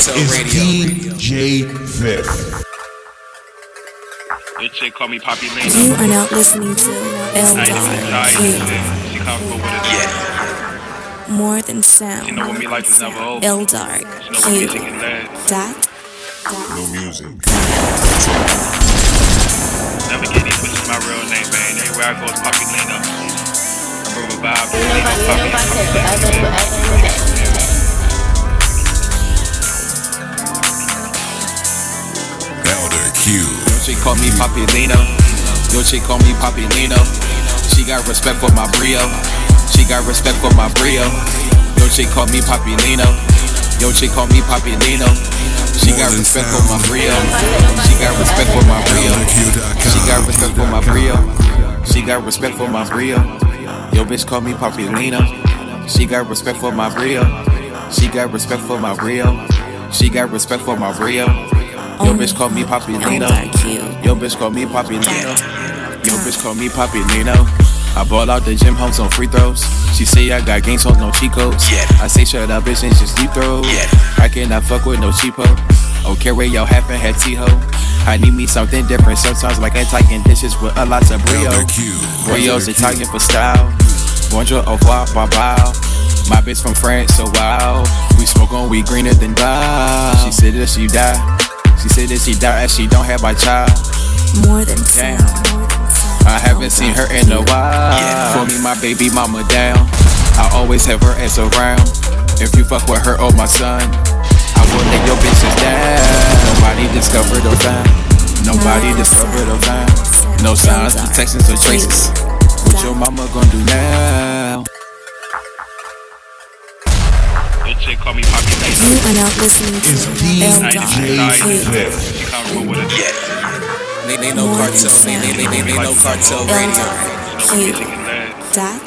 Cartel is Radio. DJ Fif. This chick call me Papi Lino. You are now listening to L I ain't even Q. She comfortable with it. More than sound. She know what me like is never over. L Dark She know what me Q. taking last. Dot. New music. Never get these bitches my real name, man. Everywhere I go, it's Papi Lino. Prove a vibe. Lena Poppy. Elder Q. She call me Papilino. Yo, she call me Papilino. She got respect for my brio. She got respect for my brio. Yo, she call me Papilino. Yo, she call me Papilino. She got respect for my brio. She got respect for my brio. She got respect for my brio. She got respect for my brio. Yo, bitch call me Papilino. She got respect for my brio. She got respect for my brio. She got respect for my brio. Yo, bitch call me L Papilino. Yo, bitch call me Poppy Nino. Yo, bitch call me Poppy Nino. I ball out the gym homes on free throws. She say I got game songs, no cheat codes. Yeah. I say shut up, bitch, and just deep throw. Yeah. I cannot fuck with no cheapo. Okay, where y'all half and had T-ho. I need me something different. Sometimes like Italian dishes with a lot of brio. Brio's Italian for style. Bonjour, au revoir, bye bye. My bitch from France, so wow. We smoke on weed greener than die. She said that she die. She said that she died as she don't have my child. More than Damn. sound. I haven't seen her in a while. For me, my baby mama down. I always have her ass around. If you fuck with her or my son, I will lay your bitches down. Nobody discovered or found. Nobody discovered or found. No signs, detections, or traces. What your mama gonna do now? This chick call me Papi Lino. You are now listening to L I ain't Dark even shy. Q. Fif. She comfortable with. They, they no cartel, they, they, they, they, they no cartel L radio. She know Dark what me Q. taking last. Dot.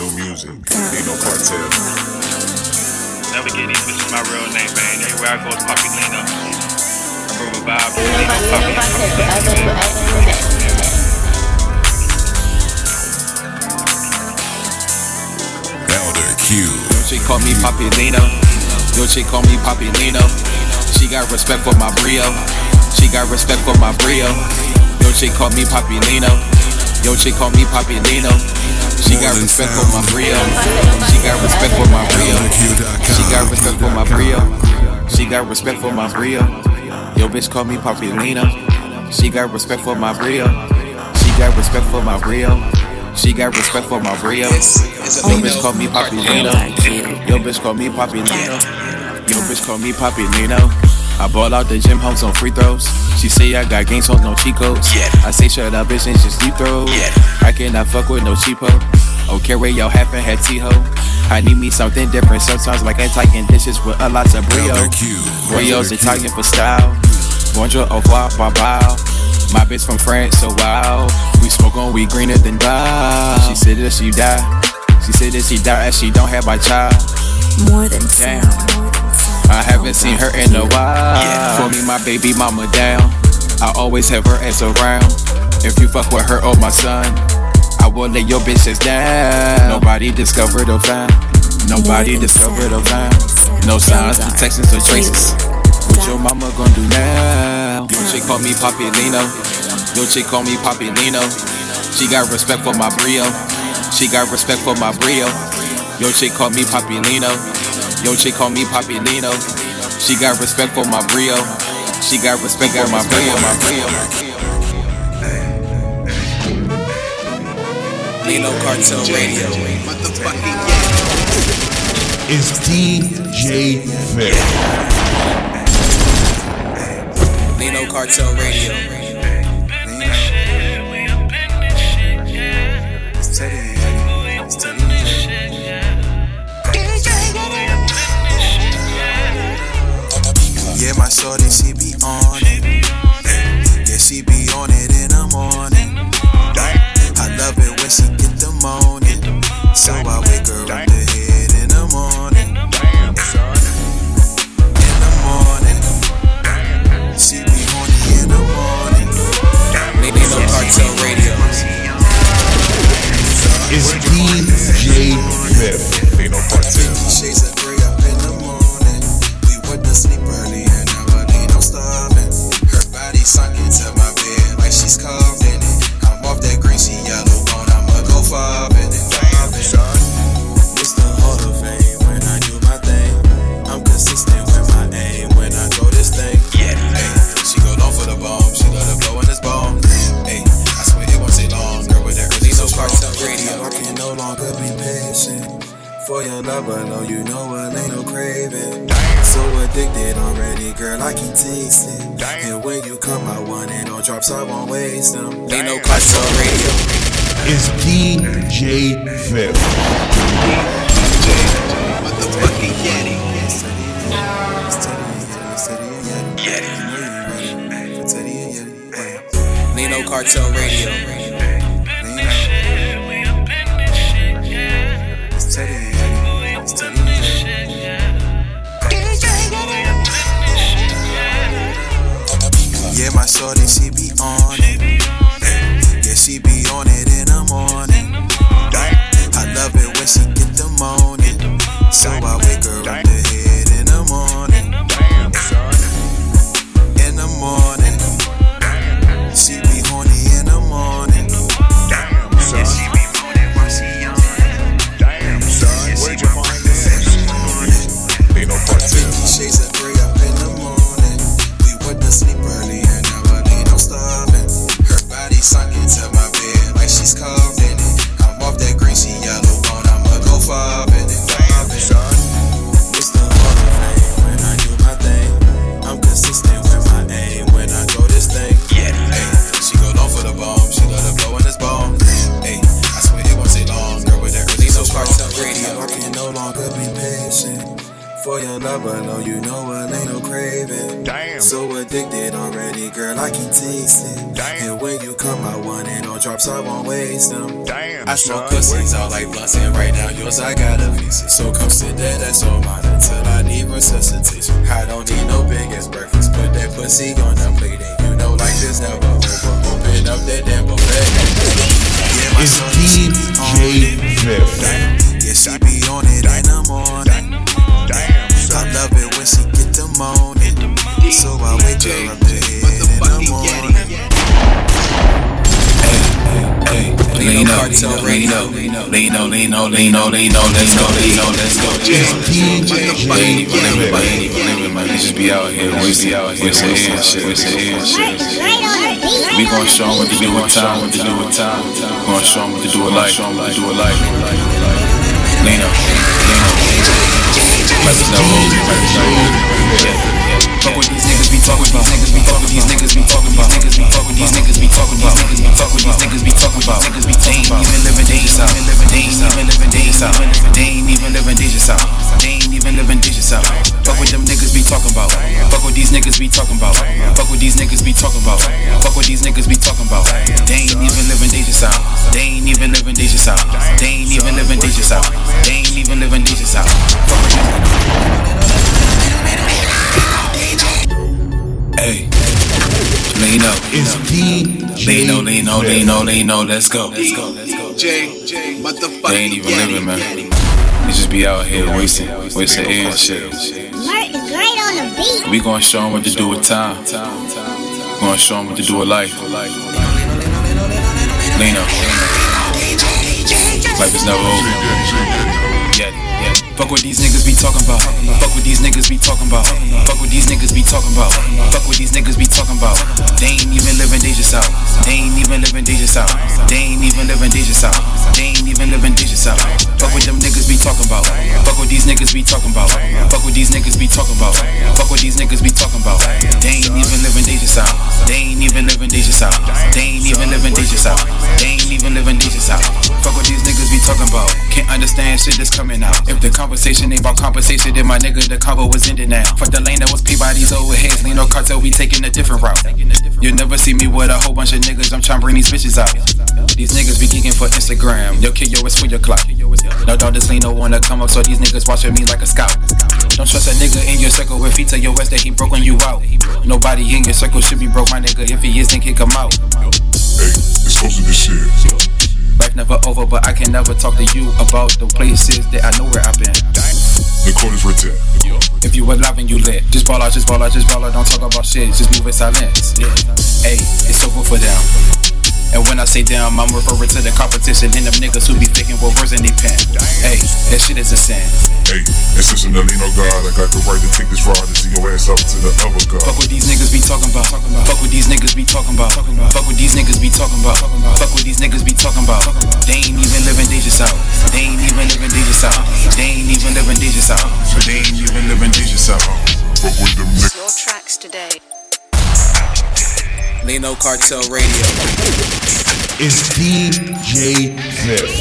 New music. Ain't no cartel. Never get these bitches my real name, man. Everywhere I go, it's Papi Lino. Prove a vibe. Lena Poppy. Elder Q. She call me Papilino. Yo, she call me Papilino. She got respect for my brio. She got respect for my brio. Yo, she call me Papilino. Yo, she call me Papilino. She got respect for my brio. She got respect for my brio. She got respect for my brio. She got respect for my brio. Yo, bitch call me Papilino. She got respect for my brio. She got respect for my brio. She got respect for my brio. Yo, bitch call me L Papilino. Yo, bitch call me Poppy Nino. Yo, bitch call me Poppy Nino. I ball out the gym homes on free throws. She say I got game songs, no cheat codes. Yeah. I say shut up, bitch, and just deep throw. Yeah. I cannot fuck with no cheapo. Okay, where y'all and had T-ho. I need me something different. Sometimes like Italian dishes with a lot of brio. Brio's Italian for style. Bonjour, au revoir, bye bye. My bitch from France, so wow. We smoke on weed greener than die. She said that she die. She said that she die as she don't have my child. More than Damn. sound. I haven't seen her in a while. For me, my baby mama down. I always have her ass around. If you fuck with her or my son, I will lay your bitches down. Nobody discovered or found. Nobody discovered or found. No signs, detections, or traces. What your mama gonna do now? Yo, she call me Papilino. Yo, she call me Papilino. She got respect for my brio. She got respect for my brio. Yo, she call me Papilino. Yo, she call me Papilino. She got respect for my brio. She got respect for my brio, my brio. Lino Cartel Radio. Is DJ Fif. Cartel Radio. Yeah, my shorty, she it on drops, I won't waste them. Ain't no cartel radio. Is DJ Fif. Motherfucking Yeddi. Yeddi. Cartel Radio. It's Teddy and Yeddi. It's Teddy and Yeddi. Yeah, my shorty, she be on drops, I won't waste them. Damn, I smoke son. pussies all like blunts, and right now yours I got a piece. So come sit there, that's all mine until I need resuscitation. I don't need no big ass breakfast, put that pussy on the plate, and you know life is never over. Open up that damn buffet. Yeah, my Is shorty, she be on DJ. Yeah, she be on it up, lean up, lean up, lean up, lean up, lean up, lean let's go, lean up, let's go. Is DJ I ain't even living, I ain't Fif. even living, man. Just be out here, wasting out here, air shit, air shit. We gon' show 'em what to do with time, what to do with time. We gon' show 'em what to do with life, show 'em what to do with life. Lean up, lean up. Like it's never over, like it's never over. Fuck what these niggas be talking about. Niggas be talking. These niggas be talking about. Niggas be talking. These niggas be talking about. Niggas be talking. These niggas be talking about. Niggas be talking about. They ain't even living danger style. They ain't even living danger style. They ain't even living danger style. They ain't even living danger style. Fuck what them niggas be talking about. Fuck what these niggas be talking about. Fuck what these niggas be talking about. Lean on, lean on, lean on, lean on, let's go. Let's go. J, J, motherfucking They ain't even Yeddi. living, man. They just be out here wasting, wasting air and shit. Mert is great on the beat. We gon' show 'em what to do with time. We gon' show 'em what to do with life. Lean up. Life is never over. Yeah, yeah. Fuck what these niggas be talking about. Fuck what these niggas be talking about. Fuck what these niggas be talking about. Fuck what these niggas be talking about. They ain't They ain't even living danger style. They ain't even living danger style. They ain't even living danger style. Fuck what them niggas be talking about. Fuck what these niggas be talking about. Fuck what these niggas be talking about. Fuck what these niggas be talking about. They ain't even living danger style. They ain't even living danger style. They ain't even living danger style. They ain't even living danger style. Fuck what these niggas be talking about. Can't understand shit that's coming out. If the conversation ain't about compensation, then my nigga, the convo was ended now. For the lane that was Peabody's over heads, Lino cartel, we taking a different route. You'll never see me with a whole bunch of niggas, I'm trying to bring these bitches out. These niggas be geeking for Instagram, they'll kill your ass for your clock. No dog, this lean no wanna come up, so these niggas watching me like a scout. Don't trust a nigga in your circle if he tell your ass that he broken you out. Nobody in your circle should be broke, my nigga. If he is, then kick him out. Hey, expose this shit. Life never over, but I can never talk to you about the places that I know where I've been. The code is written. If you alive and you lit, just ball out, just ball out, just ball out. Don't talk about shit, just move in silence. Yeah. Hey, it's over for them. And when I say them, I'm referring to the competition and them niggas who be thinking what words in they pen. Hey, that shit is a sin. Hey, and since I'm God, I got the right to take this ride and see your ass up to the other God. Fuck what these niggas be talking about. Fuck what these niggas be talking about. Fuck what these niggas be talking about. Fuck what these niggas be talking about. They ain't even living Deja South. They ain't even living Deja South. They ain't even living Deja South. They ain't even living Deja South. Fuck with them niggas. Your tracks today. Lino Cartel Radio. It's DJ Ziff.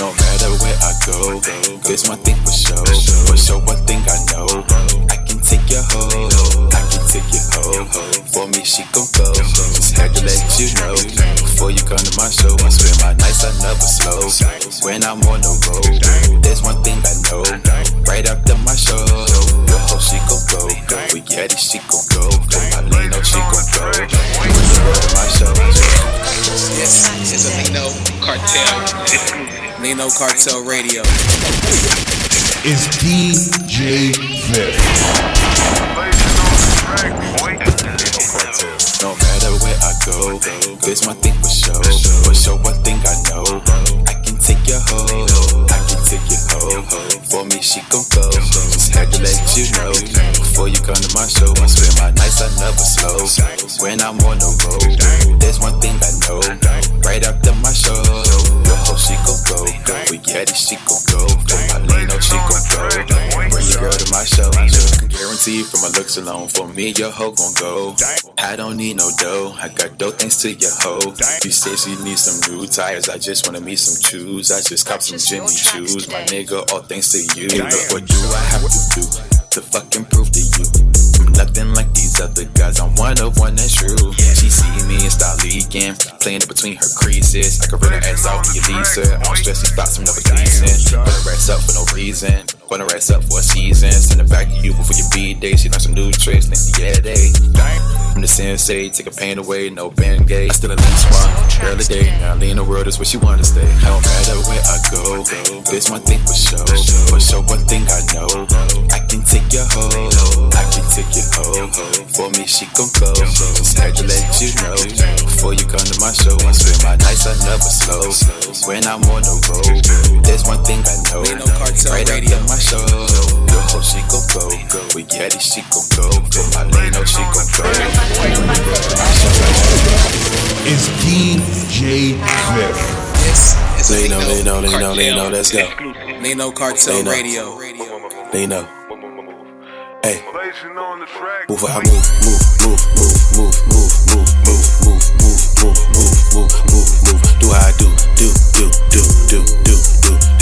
No matter where I go, this one thing for sure. For sure, one thing I know. I can take your hoe, I can take your hoe. For me, she gon' go. Just had to let you know. Before you come to my show, I spend my nights, I never slow. When I'm on the road, there's one thing I know. Right after my show, your hoe, she gon' go. We get it, she gon' go. I lean on, she gon' go. When you go to my show, This is a Lino Cartel. Lino Cartel Radio. It's DJ Ziff. No matter where I go, this one thing for sure. For sure, one thing I know. I take your hoe, I can take your hoe. For me, she gon' go. Just had to let you know. Before you come to my show, I spend my nights, I never slow. When I'm on the road, there's one thing I know. Right after my show, your hoe, she gon' go. We get it, she gon' go. I lean on, she gon' go. Bring your girl to my show. I can guarantee from my looks alone, for me, your hoe gon' go. I don't need no dough, I got dough thanks to your hoe. She says she needs some new tires, I just wanna meet some shoes. I just cop some Jimmy Choos, my nigga, all thanks to you. Look, what do I have to do to fucking prove to you? I'm nothing like these other guys, I'm one of one that's true. She see me and start leaking, playing it between her creases. I can run her ass out and you lease her. I don't stress these thoughts, I'm never decent. Put her ass up for no reason, her ass up for a season. Send it back to you before your B day. She learned some new tricks, next yeah, they. I'm the sensei, take a pain away, no band gay. I still a lean spot, early day. Now lean the world is where she wanna stay. I don't matter where I go, there's one thing for sure. For sure, one thing I know. I can take your hoe, I can take your hoe. For me, she gon' go. Just had to let you know. Before you come to my show, I spend my nights, I never slow. When I'm on the road, there's one thing I know. Right after my show, your hoe, she gon' go. We get it, she gon' go. For my Lino, she gon' go. It's DJ Ziff. This is a Leno, Lino, Leno, Lino, Lino, let's go. Lino Cartel Lino. Radio. Lino. Hey. Move how I move, move, move, move, move, move, move, move, move, move, move, move, move, move, move. Do how I do, do, do, do, do, do, do,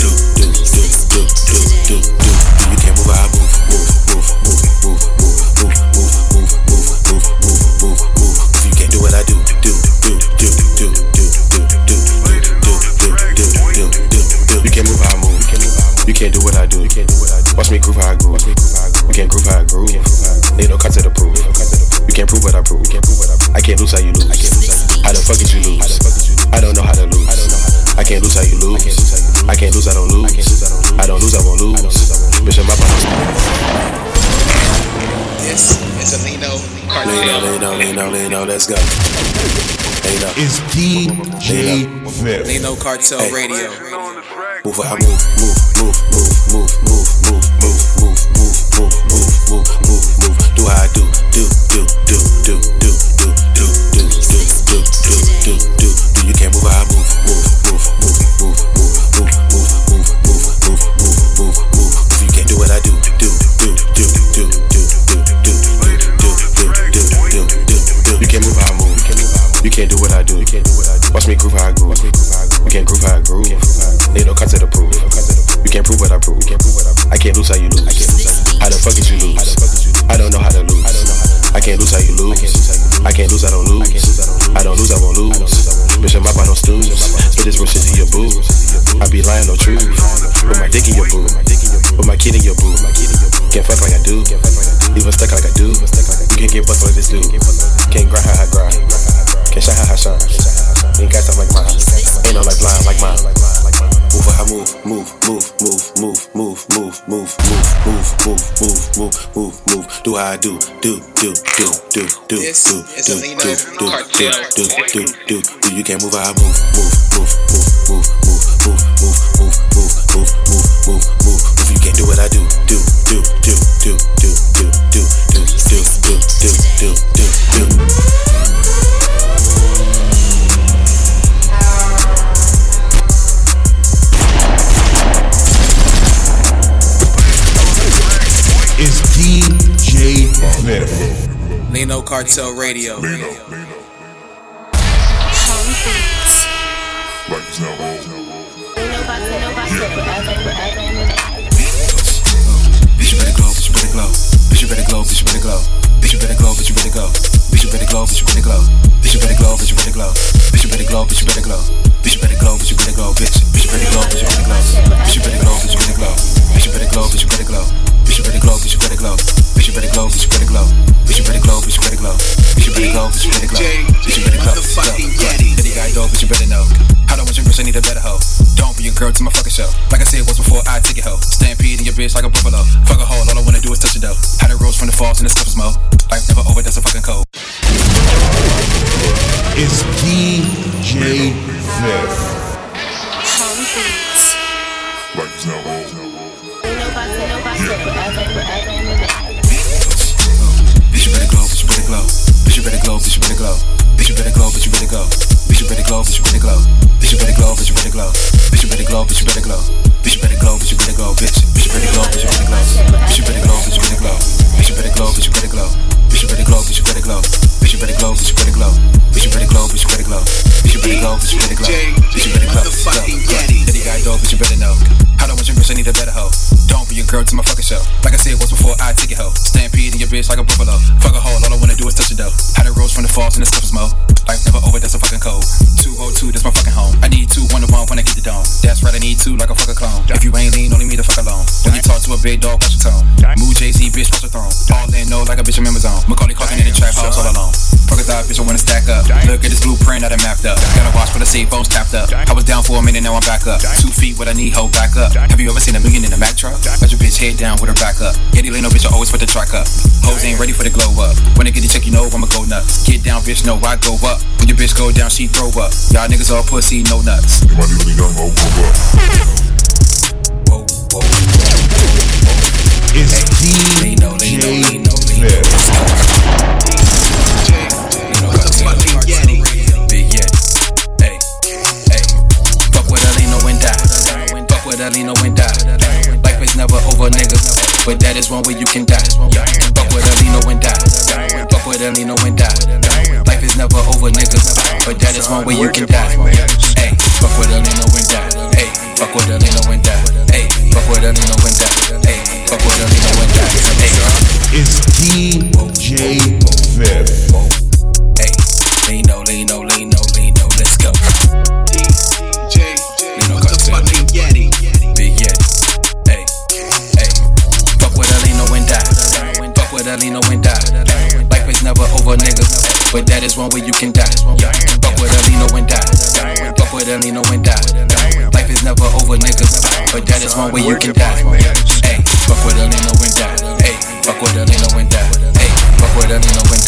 do, do, do. You can't move I move, move, move, move, move, move, move, move, move, move, move, move, move, move. You can't do what I do, do, do, do, do, do, do, do, do, do, do, do, do, do. You can't move how I move. You can't do what I do. Watch me groove how I groove. You can't groove how I groove. Need no concept to prove. You can't prove what I prove. I can't lose how you lose. How the fuck did you lose? I don't know how to lose. I can't lose how you lose. I can't lose, I don't lose. I don't lose, I won't lose. Bitch, I'm up This is a Lino Leno, Cartel. Lino, Lino, Lino, let's go. Lino. It's DJ Ziff. Lino Cartel Hey. Radio. Move how I move, move, move, move, move, move, move, move, move, move, move, move, move, move, move. Do I do, do, do, do, do, do, do, do, do, do, do, do, do, do, do. You can't move how I move, move, move, move, move, move, move, move. Do I do, do, do, do, do, do, do, do, do, do, do, do, do, do, do. You can't move I move, move, move, move, move, move, move, move, move, move, move, move, move, move. You can't do what I do, do, do, do, do, do, do, do, do, do, do, do, do, do, do. Fif. Lino Cartel Radio. Lino, Lino. Like it's not over. Bitch, you better go, bitch, you better glow. Bitch, you better go, bitch, you better glow. Bitch, you better go, bitch, you better go. Bitch, you better go, bitch, you better glow. Bitch, you better glow, bitch, you better glow. Bitch, you better glow, bitch, you better glow. Bitch, you better glow, bitch, you better go, bitch. Bitch, you better go, bitch, you better glow. Bitch, you better glow, bitch, you better glow. Bitch, you better glow, bitch, you better glow. You better glow, bitch, you better glow. You better glow. Motherfucking. Yeddi. Daddy got but you better know. I don't want your bitch, I need a better hoe. Don't be a girl to my fucking show. Like a bitch in my zone. Macaulay Culkin in the trap house all alone. Fuck a thought, bitch, I wanna stack up. Look at this blueprint I mapped up. Gotta watch for the safe phones tapped up. I was down for a minute, now I'm back up. Two feet, what I need, hold back up. Have you ever seen a million in a Mack truck? Got your bitch head down with her back up. Yeddi Lino, bitch, I always put the track up. Hoes ain't ready for the glow up. When I get the check, you know I'ma go nuts. Get down, bitch, no, I go up. When your bitch go down, she throw up. Y'all niggas all pussy, no nuts. You might even young hoe grow up. Whoa, whoa. It's DJ Alino and die. Life is never over, nigga. But that is one way you can die. Fuck with Alino and die. Fuck with Alino and die. Life is never over. But that is one way you can die. you know pues,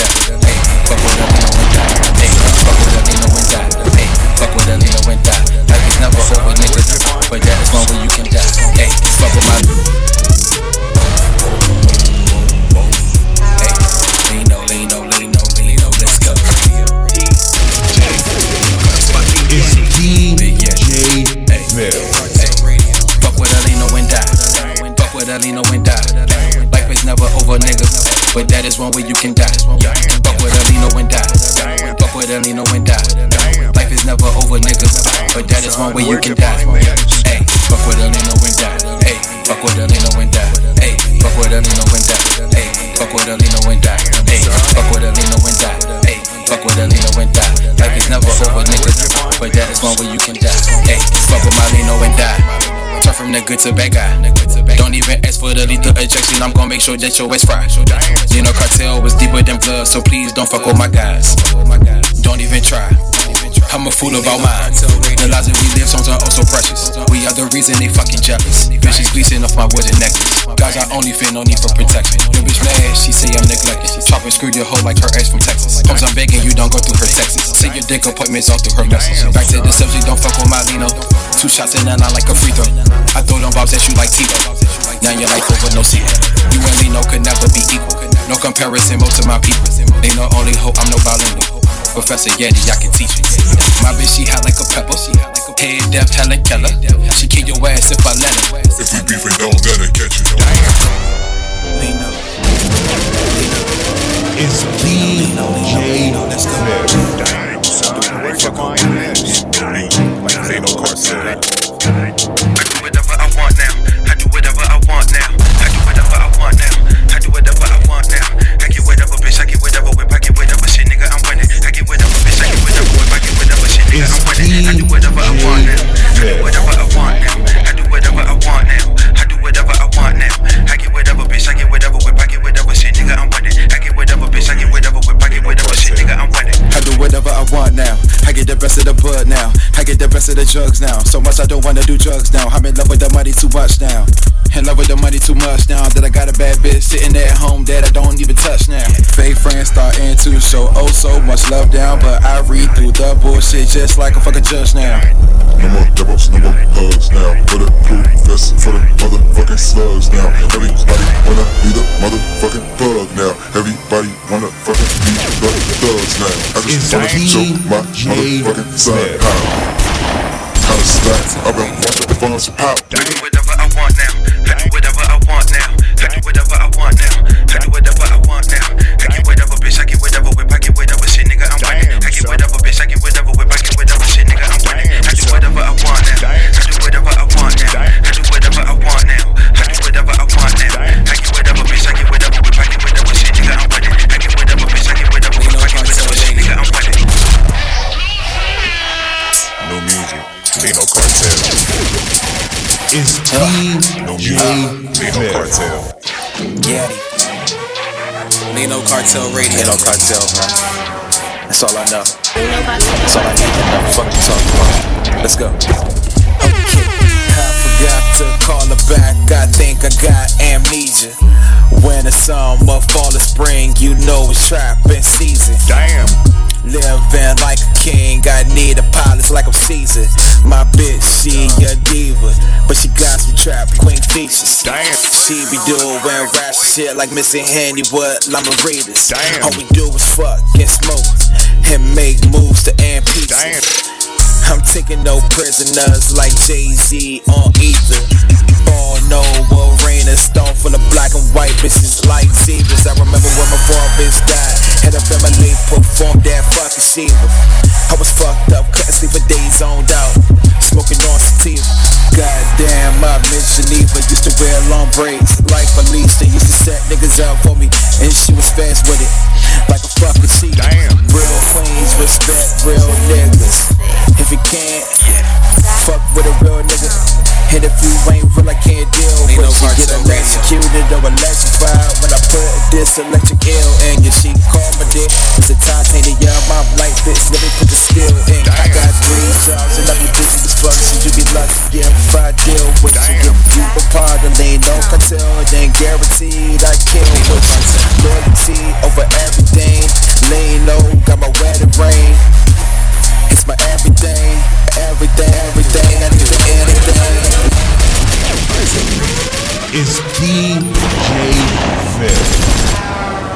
Turn from the good to bad guy. Don't even ask for the lethal ejection. I'm gonna make sure that your ass fry. You know, cartel was deeper than blood, so please don't fuck with my guys. Don't even try. I'm a fool about mine. The lives that we live, songs are also precious. We are the reason they fucking jealous. Bitches fleecing off my wooden necklace. Guys, I only feel no need for protection. No bitch mad, she say I'm neglected. Talking screw your hoe like her ex from Texas. Homes I'm begging you don't go through her texts. Send your dick appointments all through her message. Back to the subject, don't fuck with my Lino. Two shots and then I like a free throw. I throw them bobs at you like Tito. Now your life over no seat. You and Lino could never be equal. No comparison, most of my people. They know only hope I'm no bilingual. Professor Yeddi, I can teach you. My bitch, she hot like a pepper. She hot like a head deaf, Helen Keller. She kill your ass if I let her. If we beefing, don't let it catch you. Lino. It's DJ Fif. Ain't no cartel. I do whatever I want now. I do whatever I want now. I do whatever I want now. I do whatever I want now. I get whatever, bitch. I get whatever whip. I get whatever shit, nigga. I'm winning. I get whatever, bitch. I get whatever whip. I get whatever shit, nigga. I'm winning. I do whatever I want now. I do whatever I want now. Of the bud now. I get the best of the drugs now. So much I don't wanna do drugs now. I'm in love with the money too much now. In love with the money too much now. That I got a bad bitch sitting there at home that I don't even touch now. Fake friends starting to show oh so much love down. But I read through the bullshit just like a fucking judge now. No more devils, no more hugs now. Bulletproof vest for the motherfucking slugs now. Everybody wanna be the motherfucking thug now. Everybody wanna fucking be the thugs now. I It's just wanna show my DJ motherfucking how. Kinda stacks, I've been watching funds pop. I do whatever I want now. I do whatever I want now. I do whatever I want now. I do whatever I want now. Cartel Radio. Nino Cartel, man. That's all I know. That's all I need to know. Fuck you talking about. Let's go. Okay. I forgot to call her back. I think I got amnesia. When the summer, fall, or spring, you know it's trapping season. Damn. Living like a king, I need a palace like I'm Caesar. My bitch, she a diva, trap queen features. Damn. She be doing rash shit like Missy Handywood, Lama Readers. Damn. All we do is fuck and smoke and make moves to end pieces. I'm taking no prisoners like Jay Z on ether. Fall no arena, stone full of black and white bitches like zebras. I remember when my four bitch died. Had a family perform that fucking Shiva. I was fucked up, couldn't sleep for days zoned out. Smoking on sativa. I miss Geneva. Used to wear long braids like Felicia. Used to set niggas up for me, and she was fast with it. Like a fucking cheat. Damn. Real queens, respect real niggas. If you can't, fuck with a real nigga. And if you ain't real, I can't deal with you. Get electrocuted or electrified when I put this electric ill in you. She call my dick. It's a titanium. I'm like bitch, let me put the steel in. I got three jobs and I be pussy as fuck. So you be lucky if I deal with you. You a part of lean, no cartel, then guaranteed I kill with you. Loyalty over everything. Lean low, got my wedding ring. It's my everything, everything, everything. I need anything. It's DJ Fif.